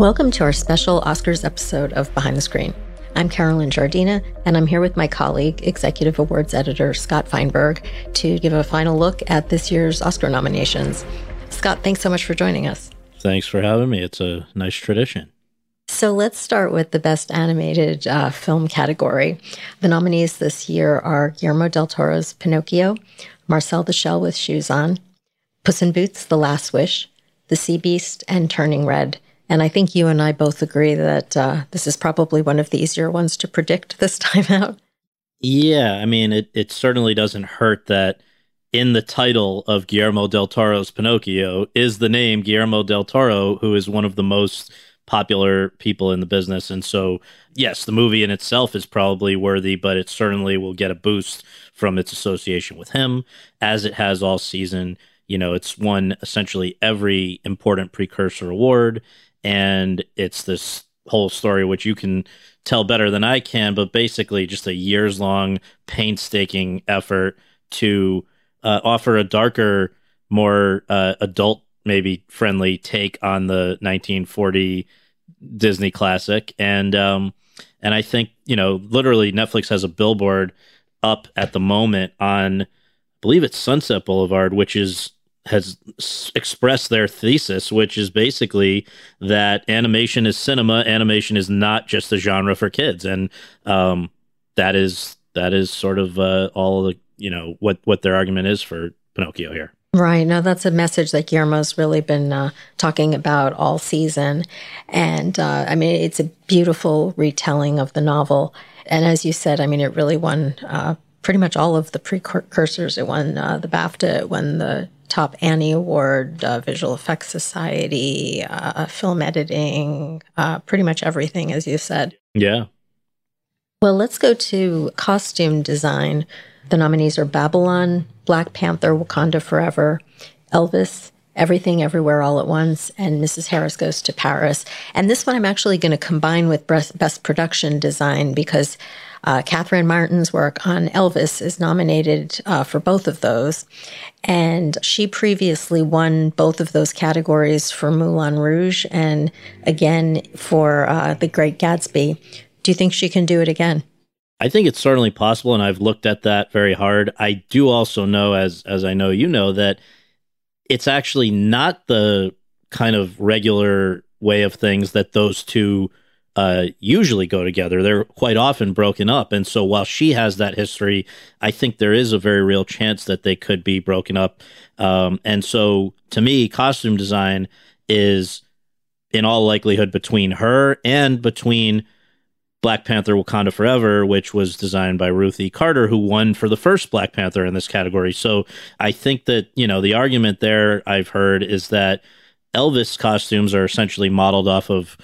Welcome to our special Oscars episode of Behind the Screen. I'm Carolyn Giardina, and I'm here with my colleague, Executive Awards Editor Scott Feinberg, to give a final look at this year's Oscar nominations. Scott, thanks so much for joining us. Thanks for having me. It's a nice tradition. So let's start with the Best Animated uh, Film category. The nominees this year are Guillermo del Toro's Pinocchio, Marcel the Shell with Shoes On, Puss in Boots: The Last Wish, The Sea Beast, and Turning Red. And I think you and I both agree that uh, this is probably one of the easier ones to predict this time out. Yeah, I mean, it, it certainly doesn't hurt that in the title of Guillermo del Toro's Pinocchio is the name Guillermo del Toro, who is one of the most popular people in the business. And so, yes, the movie in itself is probably worthy, but it certainly will get a boost from its association with him, as it has all season. You know, it's won essentially every important precursor award and it's this whole story which you can tell better than I can, but basically just a years long painstaking effort to uh, offer a darker, more uh, adult, maybe friendly take on the 1940 Disney classic, and um, and I think you know literally Netflix has a billboard up at the moment on, I believe it's Sunset Boulevard, which is has expressed their thesis, which is basically that animation is cinema. Animation is not just a genre for kids, and um, that is that is sort of uh, all the you know what what their argument is for Pinocchio here. Right. Now, that's a message that Guillermo's really been uh, talking about all season. And uh, I mean, it's a beautiful retelling of the novel. And as you said, I mean, it really won uh, pretty much all of the precursors. It won uh, the BAFTA, it won the top Annie Award, uh, Visual Effects Society, uh, film editing, uh, pretty much everything, as you said. Yeah. Well, let's go to costume design. The nominees are Babylon, Black Panther, Wakanda Forever, Elvis, Everything Everywhere All at Once, and Mrs. Harris Goes to Paris. And this one I'm actually going to combine with Best Production Design because uh, Catherine Martin's work on Elvis is nominated uh, for both of those. And she previously won both of those categories for Moulin Rouge and again for uh, The Great Gatsby. Do you think she can do it again? I think it's certainly possible, and I've looked at that very hard. I do also know, as as I know you know, that it's actually not the kind of regular way of things that those two uh, usually go together. They're quite often broken up. And so while she has that history, I think there is a very real chance that they could be broken up. Um, and so to me, costume design is in all likelihood between her and between Black Panther Wakanda Forever, which was designed by Ruth E. Carter, who won for the first Black Panther in this category. So I think that, you know, the argument there I've heard is that Elvis costumes are essentially modeled off of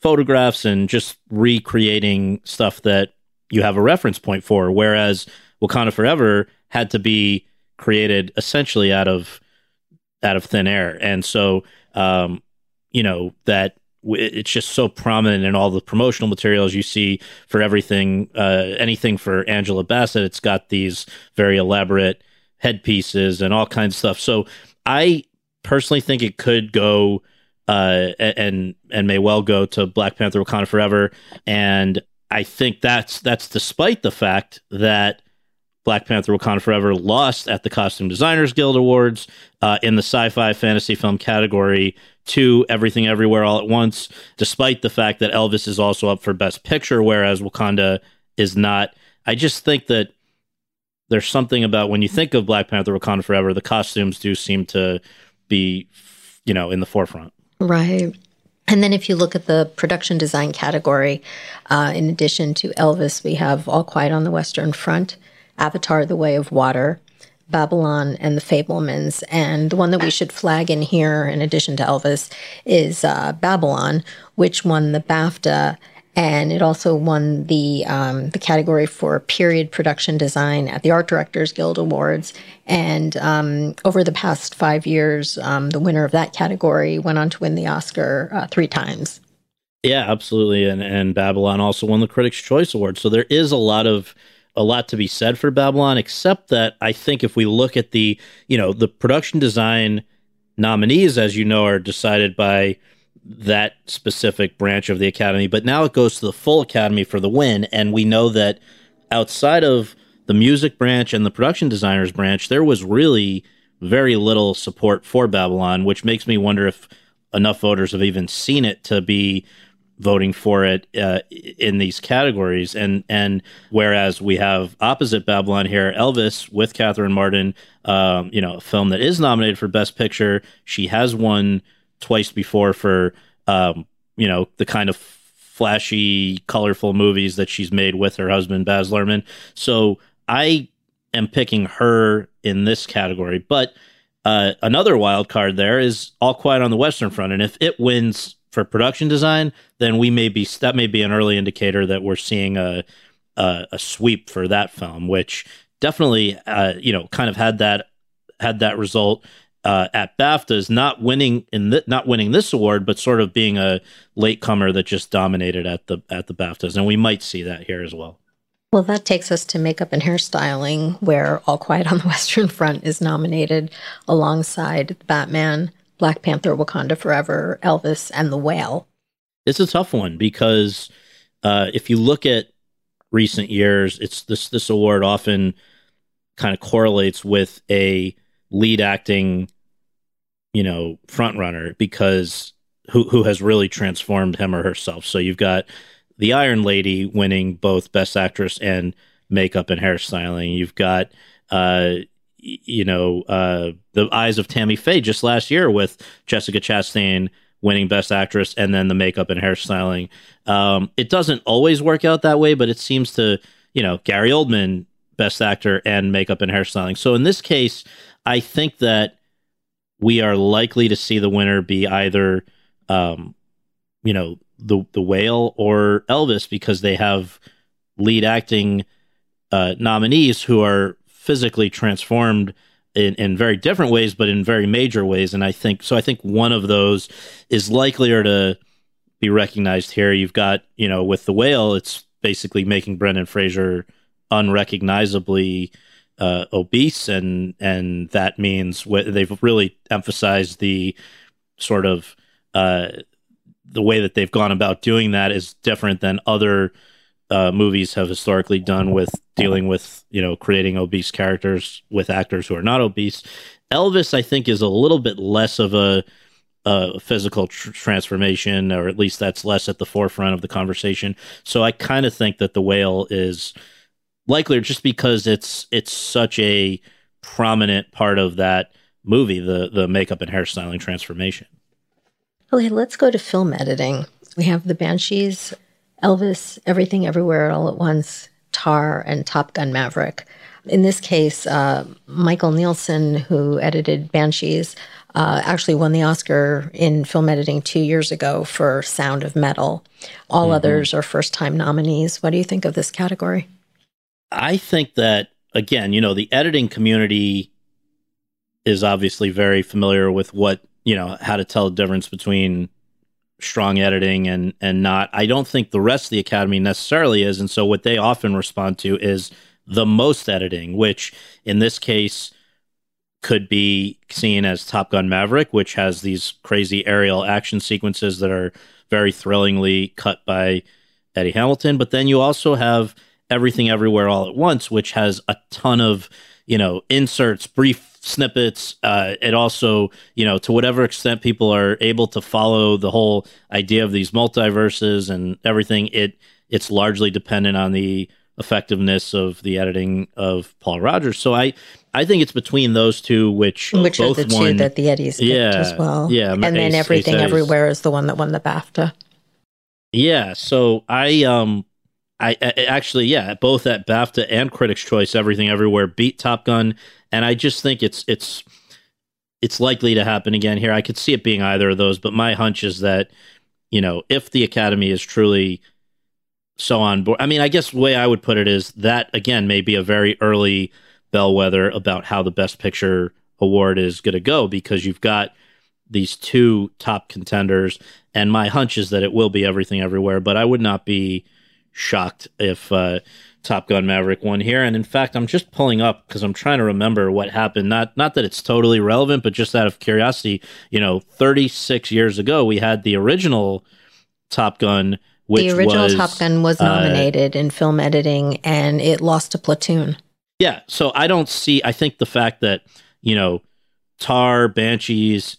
photographs and just recreating stuff that you have a reference point for. Whereas Wakanda Forever had to be created essentially out of out of thin air, and so um, you know that it's just so prominent in all the promotional materials you see for everything, uh, anything for Angela Bassett. It's got these very elaborate headpieces and all kinds of stuff. So I personally think it could go uh, and and may well go to Black Panther: Wakanda Forever. And I think that's that's despite the fact that Black Panther Wakanda Forever lost at the Costume Designers Guild Awards uh, in the sci fi fantasy film category to Everything Everywhere All at Once, despite the fact that Elvis is also up for Best Picture, whereas Wakanda is not. I just think that there's something about when you think of Black Panther Wakanda Forever, the costumes do seem to be, you know, in the forefront. Right. And then if you look at the production design category, uh, in addition to Elvis, we have All Quiet on the Western Front, Avatar The Way of Water, Babylon and the Fabelmans. And the one that we should flag in here, in addition to Elvis, is uh, Babylon, which won the BAFTA. And it also won the um, the category for period production design at the Art Directors Guild Awards. And um, over the past five years, um, the winner of that category went on to win the Oscar uh, three times. Yeah, absolutely. And and Babylon also won the Critics' Choice Award. So there is a lot of a lot to be said for Babylon, except that I think if we look at the, you know, the production design nominees, as you know, are decided by that specific branch of the Academy. But now it goes to the full Academy for the win. And we know that outside of the music branch and the production designers branch, there was really very little support for Babylon, which makes me wonder if enough voters have even seen it to be voting for it uh, in these categories. And and whereas we have opposite Babylon here, Elvis with Catherine Martin, um, you know, a film that is nominated for Best Picture. She has won twice before for um, you know the kind of flashy, colorful movies that she's made with her husband Baz Luhrmann. So I am picking her in this category, but. Uh, another wild card there is All Quiet on the Western Front, and if it wins for production design, then we may be that may be an early indicator that we're seeing a a, a sweep for that film, which definitely uh, you know kind of had that had that result uh, at BAFTAs, not winning in th- not winning this award, but sort of being a latecomer that just dominated at the at the BAFTAs, and we might see that here as well. Well, that takes us to makeup and hairstyling, where All Quiet on the Western Front is nominated alongside Batman, Black Panther, Wakanda Forever, Elvis, and The Whale. It's a tough one because uh, if you look at recent years, it's this this award often kind of correlates with a lead acting, you know, front runner because who who has really transformed him or herself. So you've got the Iron Lady winning both Best Actress and makeup and hairstyling. You've got uh, you know, uh, the eyes of Tammy Faye just last year with Jessica Chastain winning Best Actress and then the makeup and hairstyling. Um, it doesn't always work out that way, but it seems to, you know, Gary Oldman, Best Actor and makeup and hairstyling. So in this case, I think that we are likely to see the winner be either, um, you know, the the whale or Elvis because they have lead acting uh, nominees who are physically transformed in, in very different ways, but in very major ways. And I think so. I think one of those is likelier to be recognized here. You've got, you know, with the whale, it's basically making Brendan Fraser unrecognizably uh, obese, and and that means wh- they've really emphasized the sort of uh, the way that they've gone about doing that is different than other uh, movies have historically done with dealing with you know creating obese characters with actors who are not obese. Elvis, I think, is a little bit less of a, a physical tr- transformation, or at least that's less at the forefront of the conversation. So I kind of think that the whale is likelier just because it's it's such a prominent part of that movie, the the makeup and hairstyling transformation. Okay, let's go to film editing. We have the Banshees Elvis, Everything Everywhere All at Once, Tar, and Top Gun Maverick. In this case, uh, Michael Nielsen, who edited Banshees, uh, actually won the Oscar in film editing two years ago for Sound of Metal. All mm-hmm. others are first time nominees. What do you think of this category? I think that, again, you know, the editing community is obviously very familiar with what, you know, how to tell the difference between strong editing and and not. I don't think the rest of the academy necessarily is and so what they often respond to is the most editing which in this case could be seen as top gun maverick which has these crazy aerial action sequences that are very thrillingly cut by eddie hamilton but then you also have Everything Everywhere All at Once, which has a ton of, you know, inserts, brief snippets. Uh, it also, you know, to whatever extent people are able to follow the whole idea of these multiverses and everything, it it's largely dependent on the effectiveness of the editing of Paul Rogers. So I I think it's between those two, which which both are the won, two that the Eddies yeah, as well. Yeah, and then Ace- everything Ace everywhere is the one that won the BAFTA. Yeah, so I um I, I actually yeah, both at BAFTA and Critics Choice Everything Everywhere beat Top Gun and I just think it's it's it's likely to happen again here. I could see it being either of those, but my hunch is that you know, if the Academy is truly so on board. I mean, I guess the way I would put it is that again may be a very early bellwether about how the best picture award is going to go because you've got these two top contenders and my hunch is that it will be everything everywhere but i would not be shocked if uh, top gun maverick won here and in fact i'm just pulling up because i'm trying to remember what happened not not that it's totally relevant but just out of curiosity you know 36 years ago we had the original top gun which the original was, Top Gun was uh, nominated in film editing, and it lost to Platoon. Yeah, so I don't see. I think the fact that you know Tar, Banshees,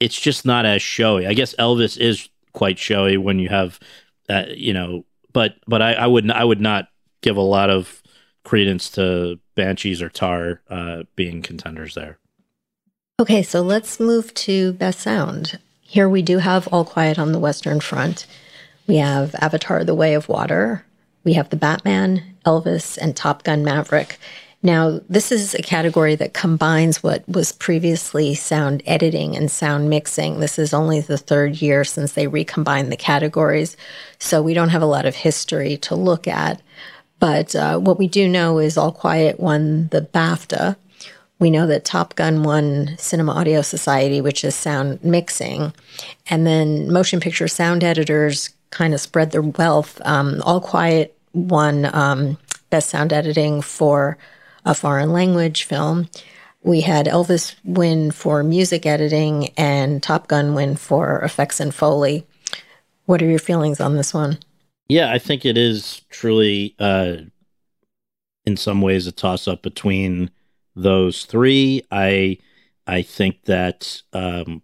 it's just not as showy. I guess Elvis is quite showy when you have, uh, you know, but but I, I would I would not give a lot of credence to Banshees or Tar uh, being contenders there. Okay, so let's move to Best Sound. Here we do have All Quiet on the Western Front. We have Avatar The Way of Water. We have The Batman, Elvis, and Top Gun Maverick. Now, this is a category that combines what was previously sound editing and sound mixing. This is only the third year since they recombined the categories, so we don't have a lot of history to look at. But uh, what we do know is All Quiet won the BAFTA. We know that Top Gun won Cinema Audio Society, which is sound mixing. And then motion picture sound editors kind of spread their wealth. Um, All Quiet won um, Best Sound Editing for a foreign language film. We had Elvis win for music editing and Top Gun win for effects and Foley. What are your feelings on this one? Yeah, I think it is truly, uh, in some ways, a toss up between those three. I I think that um,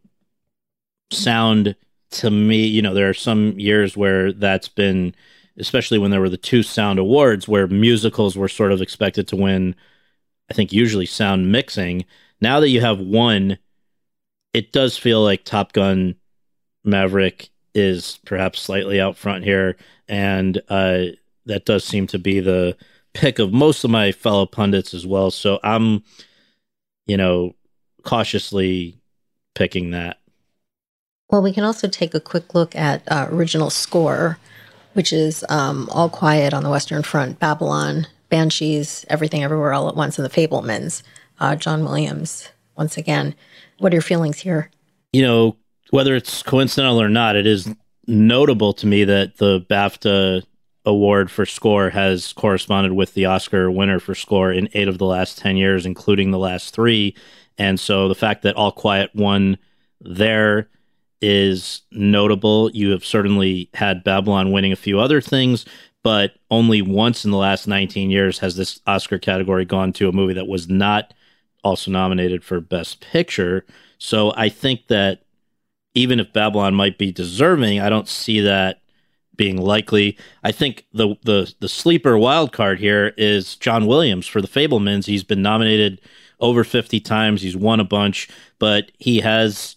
sound to me, you know, there are some years where that's been, especially when there were the two sound awards, where musicals were sort of expected to win. I think usually sound mixing. Now that you have one, it does feel like Top Gun Maverick is perhaps slightly out front here, and uh, that does seem to be the pick of most of my fellow pundits as well. So I'm, you know, cautiously picking that. Well, we can also take a quick look at uh, original score, which is um, All Quiet on the Western Front, Babylon, Banshees, Everything Everywhere All at Once, and The Fabelmans. Uh, John Williams, once again. What are your feelings here? You know, whether it's coincidental or not, it is notable to me that the BAFTA award for score has corresponded with the Oscar winner for score in eight of the last 10 years, including the last three. And so the fact that All Quiet won there is notable. You have certainly had Babylon winning a few other things, but only once in the last 19 years has this Oscar category gone to a movie that was not also nominated for Best Picture. So I think that even if Babylon might be deserving, I don't see that being likely. I think the the the sleeper wild card here is John Williams for the Fabelmans. He's been nominated over 50 times. He's won a bunch, but he has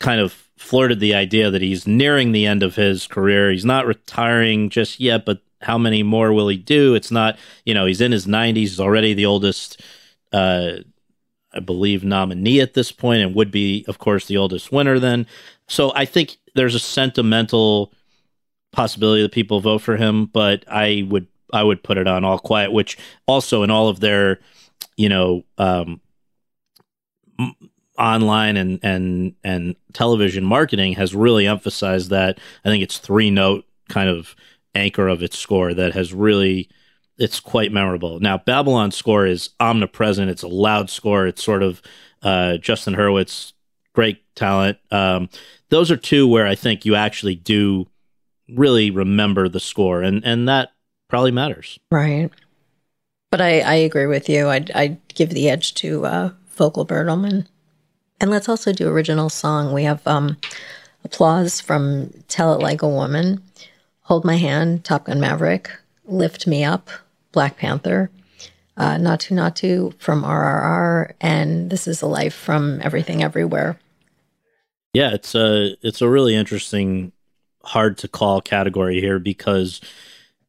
kind of flirted the idea that he's nearing the end of his career. He's not retiring just yet, but how many more will he do? It's not, you know, he's in his 90s, he's already the oldest uh I believe nominee at this point and would be of course the oldest winner then. So I think there's a sentimental possibility that people vote for him, but I would I would put it on All Quiet, which also in all of their, you know, um, online and and and television marketing has really emphasized that. I think it's three note kind of anchor of its score that has really it's quite memorable. Now Babylon's score is omnipresent. It's a loud score. It's sort of uh, Justin Hurwitz, great talent. Um, those are two where I think you actually do really remember the score, and and that probably matters. Right. But I, I agree with you. I'd, I'd give the edge to uh, Volker Bertelmann. And let's also do original song. We have um, applause from Tell It Like a Woman, Hold My Hand, Top Gun Maverick, Lift Me Up, Black Panther, uh, Naatu Naatu from RRR, and This Is a Life from Everything Everywhere. Yeah, it's a it's a really interesting, hard to call category here because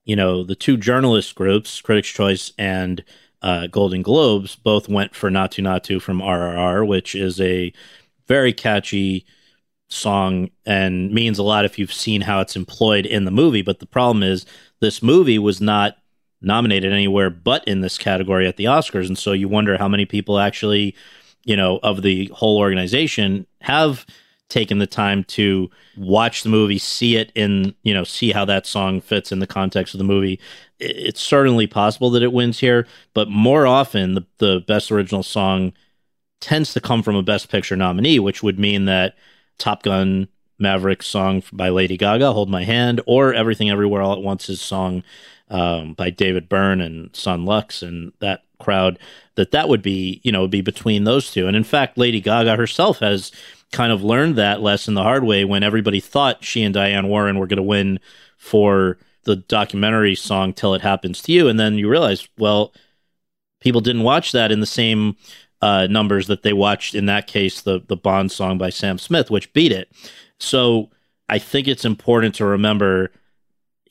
you know the two journalist groups, Critics' Choice and uh, Golden Globes, both went for Naatu Naatu from RRR, which is a very catchy song and means a lot if you've seen how it's employed in the movie. But the problem is this movie was not nominated anywhere but in this category at the Oscars, and so you wonder how many people actually, you know, of the whole organization have taken the time to watch the movie, see it in, you know, see how that song fits in the context of the movie. It's certainly possible that it wins here, but more often the, the best original song tends to come from a best picture nominee, which would mean that Top Gun Maverick song by Lady Gaga, Hold My Hand, or Everything Everywhere All at Once's song um, by David Byrne and Son Lux and that crowd, that that would be, you know, be between those two. And in fact, Lady Gaga herself has kind of learned that lesson the hard way when everybody thought she and Diane Warren were going to win for the documentary song Till It Happens to You. And then you realize, well, people didn't watch that in the same uh, numbers that they watched in that case, the, the Bond song by Sam Smith, which beat it. So I think it's important to remember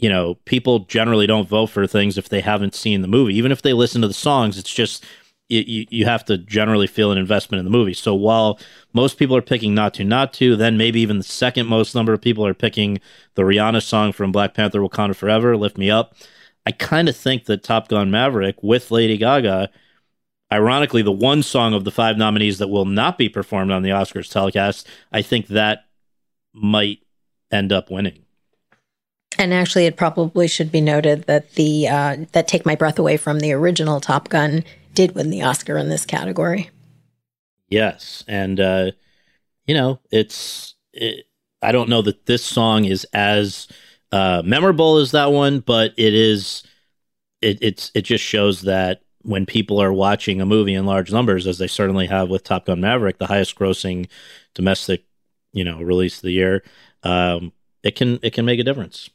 you know, people generally don't vote for things if they haven't seen the movie. Even if they listen to the songs, it's just you, you have to generally feel an investment in the movie. So while most people are picking Naatu Naatu, then maybe even the second most number of people are picking the Rihanna song from Black Panther Wakanda Forever, Lift Me Up. I kind of think that Top Gun Maverick with Lady Gaga, ironically, the one song of the five nominees that will not be performed on the Oscars telecast, I think that might end up winning. And actually, it probably should be noted that the uh, that "Take My Breath Away" from the original Top Gun did win the Oscar in this category. Yes, and uh, you know, it's it, I don't know that this song is as uh, memorable as that one, but it is. It it's it just shows that when people are watching a movie in large numbers, as they certainly have with Top Gun Maverick, the highest grossing domestic, you know, release of the year, um, it can it can make a difference.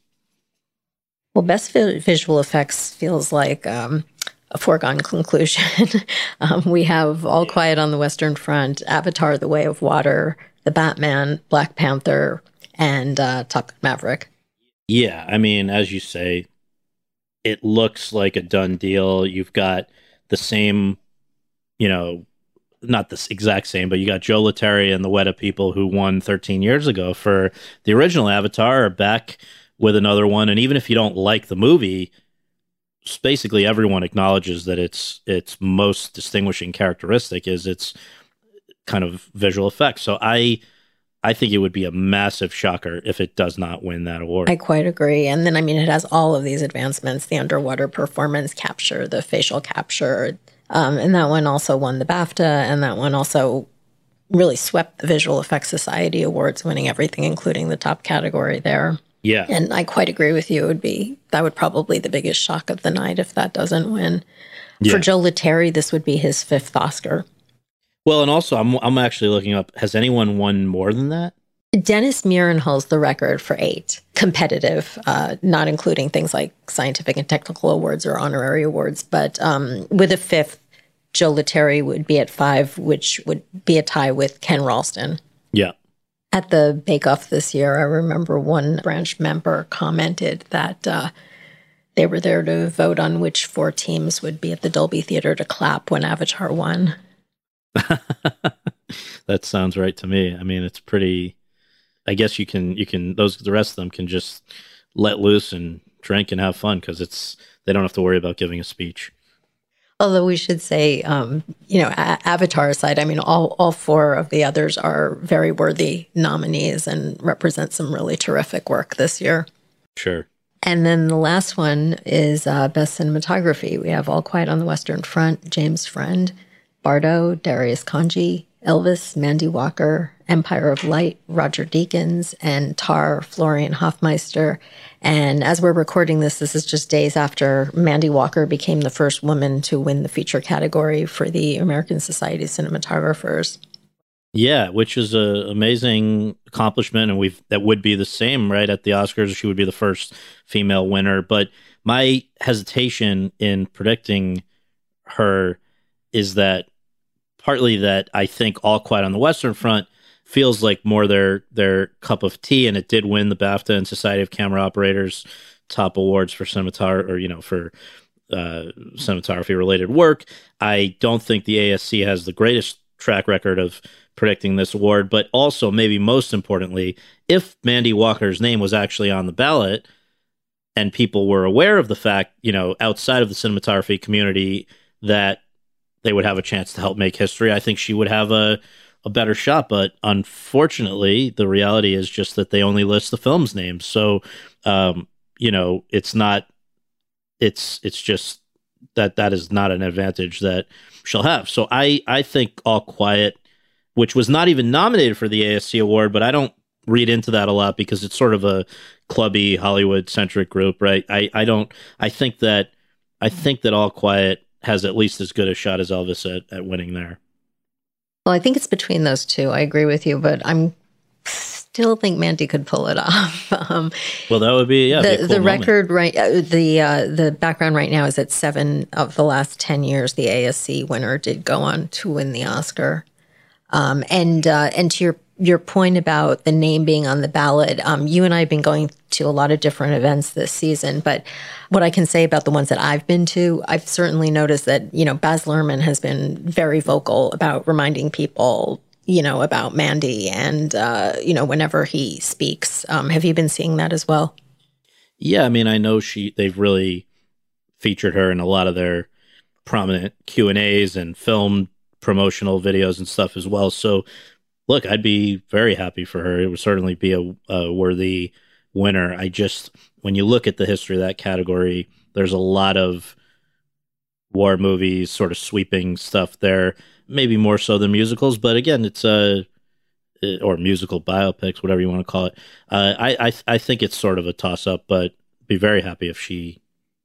Well, best visual effects feels like um, a foregone conclusion. um, we have All Quiet on the Western Front, Avatar: The Way of Water, The Batman, Black Panther, and uh, Top Gun Maverick. Yeah, I mean, as you say, it looks like a done deal. You've got the same, you know, not the exact same, but you got Joe Letteri and the Weta people who won 13 years ago for the original Avatar are back with another one. And even if you don't like the movie, basically everyone acknowledges that its its most distinguishing characteristic is its kind of visual effects. So I I think it would be a massive shocker if it does not win that award. I quite agree. And then I mean it has all of these advancements, the underwater performance capture, the facial capture. Um, and that one also won the BAFTA and that one also really swept the Visual Effects Society Awards, winning everything, including the top category there. Yeah. And I quite agree with you. It would be, that would probably the biggest shock of the night if that doesn't win. Yeah. For Joe Letteri, this would be his fifth Oscar. Well, and also, I'm, I'm actually looking up, has anyone won more than that? Dennis Muren holds the record for eight competitive, uh, not including things like scientific and technical awards or honorary awards. But um, with a fifth, Joe Letteri would be at five, which would be a tie with Ken Ralston. Yeah. At the Bake Off this year, I remember one branch member commented that uh, they were there to vote on which four teams would be at the Dolby Theater to clap when Avatar won. that sounds right to me. I mean, it's pretty. I guess you can you can those the rest of them can just let loose and drink and have fun because it's they don't have to worry about giving a speech. Although we should say, um, you know, a- Avatar aside, I mean, all, all four of the others are very worthy nominees and represent some really terrific work this year. Sure. And then the last one is uh, Best Cinematography. We have All Quiet on the Western Front, James Friend, Bardo, Darius Khondji, Elvis, Mandy Walker, Empire of Light, Roger Deakins, and Tar, Florian Hoffmeister. And as we're recording this, this is just days after Mandy Walker became the first woman to win the feature category for the American Society of Cinematographers. Yeah, which is an amazing accomplishment, and we that would be the same right at the Oscars. She would be the first female winner. But my hesitation in predicting her is that partly that I think All Quiet on the Western Front feels like more their their cup of tea, and it did win the BAFTA and Society of Camera Operators top awards for cinematography, or you know for uh, cinematography related work. I don't think the ASC has the greatest track record of predicting this award, but also maybe most importantly, if Mandy Walker's name was actually on the ballot and people were aware of the fact, you know, outside of the cinematography community that they would have a chance to help make history, I think she would have a a better shot. But unfortunately, the reality is just that they only list the film's names. So, um, you know, it's not. It's it's just that that is not an advantage that she'll have. So I I think All Quiet which was not even nominated for the ASC award, but I don't read into that a lot because it's sort of a clubby Hollywood centric group, right? I, I don't I think that I think that All Quiet has at least as good a shot as Elvis at, at winning there. Well, I think it's between those two. I agree with you, but I'm still think Mandy could pull it off. Um, well, that would be yeah. The, be cool the record right uh, the uh, the background right now is that seven of the last ten years the ASC winner did go on to win the Oscar. Um, and uh, and to your your point about the name being on the ballot, um, you and I have been going to a lot of different events this season. But what I can say about the ones that I've been to, I've certainly noticed that you know Baz Luhrmann has been very vocal about reminding people, you know, about Mandy, and uh, you know, whenever he speaks, um, have you been seeing that as well? Yeah, I mean, I know she they've really featured her in a lot of their prominent Q and A's and film promotional videos and stuff as well. So, look, I'd be very happy for her. It would certainly be a, a worthy winner. I just, when you look at the history of that category, there's a lot of war movies, sort of sweeping stuff there. Maybe more so than musicals, but again, it's a or musical biopics, whatever you want to call it. Uh, I I I think it's sort of a toss up, but be very happy if she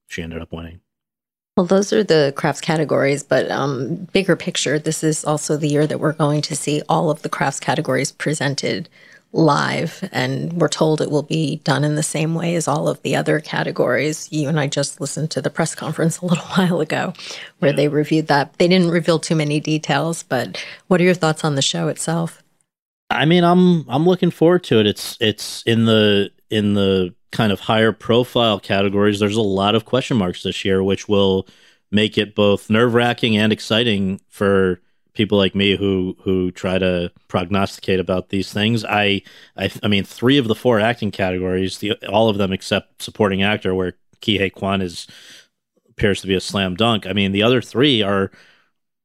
she ended up winning. Well, those are the crafts categories, but um, bigger picture, this is also the year that we're going to see all of the crafts categories presented live. And we're told it will be done in the same way as all of the other categories. You and I just listened to the press conference a little while ago where yeah. they reviewed that. They didn't reveal too many details, but what are your thoughts on the show itself? I mean, I'm I'm looking forward to it. It's it's in the in the kind of higher profile categories, there's a lot of question marks this year, which will make it both nerve wracking and exciting for people like me who who try to prognosticate about these things. I I, I mean, three of the four acting categories, the, all of them except supporting actor, where Huy Quan is appears to be a slam dunk. I mean, the other three are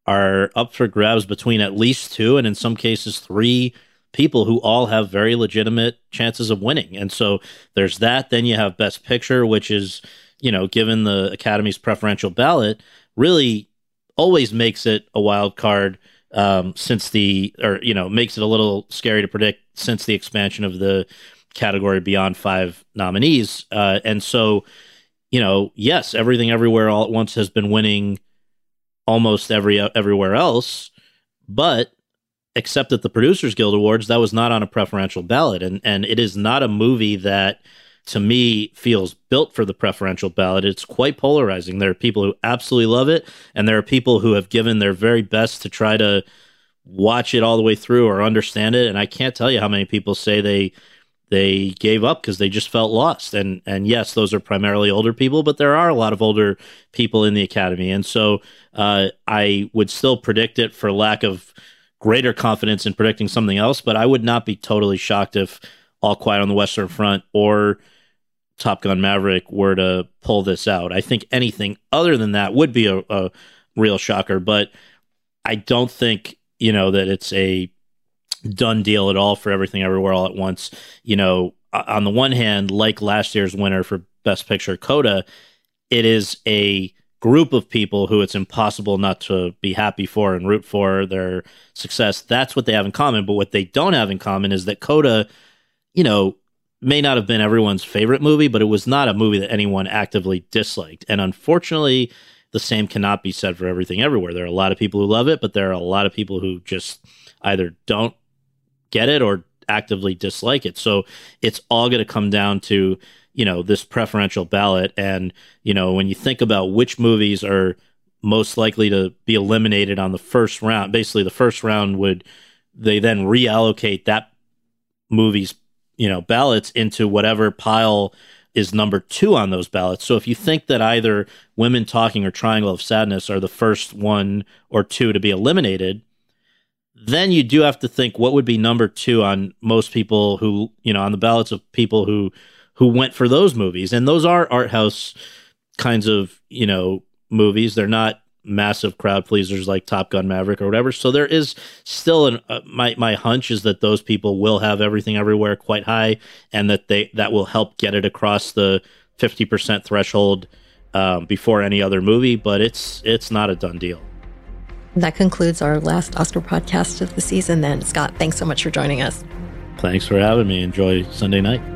are up for grabs between at least two and in some cases three people who all have very legitimate chances of winning. And so there's that. Then you have Best Picture, which is, you know, given the Academy's preferential ballot, really always makes it a wild card um, since the, or, you know, makes it a little scary to predict since the expansion of the category beyond five nominees. Uh, and so, you know, yes, everything everywhere all at once has been winning almost every everywhere else, but except at the Producers Guild Awards, that was not on a preferential ballot. And, and it is not a movie that, to me, feels built for the preferential ballot. It's quite polarizing. There are people who absolutely love it, and there are people who have given their very best to try to watch it all the way through or understand it. And I can't tell you how many people say they they gave up because they just felt lost. And and yes, those are primarily older people, but there are a lot of older people in the academy. And so uh, I would still predict it for lack of greater confidence in predicting something else, but I would not be totally shocked if All Quiet on the Western Front or Top Gun Maverick were to pull this out. I think anything other than that would be a, a real shocker, but I don't think, you know, that it's a done deal at all for everything everywhere all at once. You know, on the one hand, like last year's winner for Best Picture, Coda, it is a group of people who it's impossible not to be happy for and root for their success. That's what they have in common. But what they don't have in common is that Coda, you know, may not have been everyone's favorite movie, but it was not a movie that anyone actively disliked. And unfortunately, the same cannot be said for everything everywhere. There are a lot of people who love it, but there are a lot of people who just either don't get it or actively dislike it. So it's all going to come down to, you know, this preferential ballot. And, you know, when you think about which movies are most likely to be eliminated on the first round, basically the first round would, they then reallocate that movie's, you know, ballots into whatever pile is number two on those ballots. So if you think that either Women Talking or Triangle of Sadness are the first one or two to be eliminated, then you do have to think what would be number two on most people who you know on the ballots of people who who went for those movies and those are art house kinds of you know movies they're not massive crowd pleasers like top gun maverick or whatever so there is still an uh, my my hunch is that those people will have everything everywhere quite high and that they that will help get it across the 50% threshold um, before any other movie but it's it's not a done deal that concludes our last Oscar podcast of the season, then. Scott, thanks so much for joining us. Thanks for having me. Enjoy Sunday night.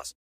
plus.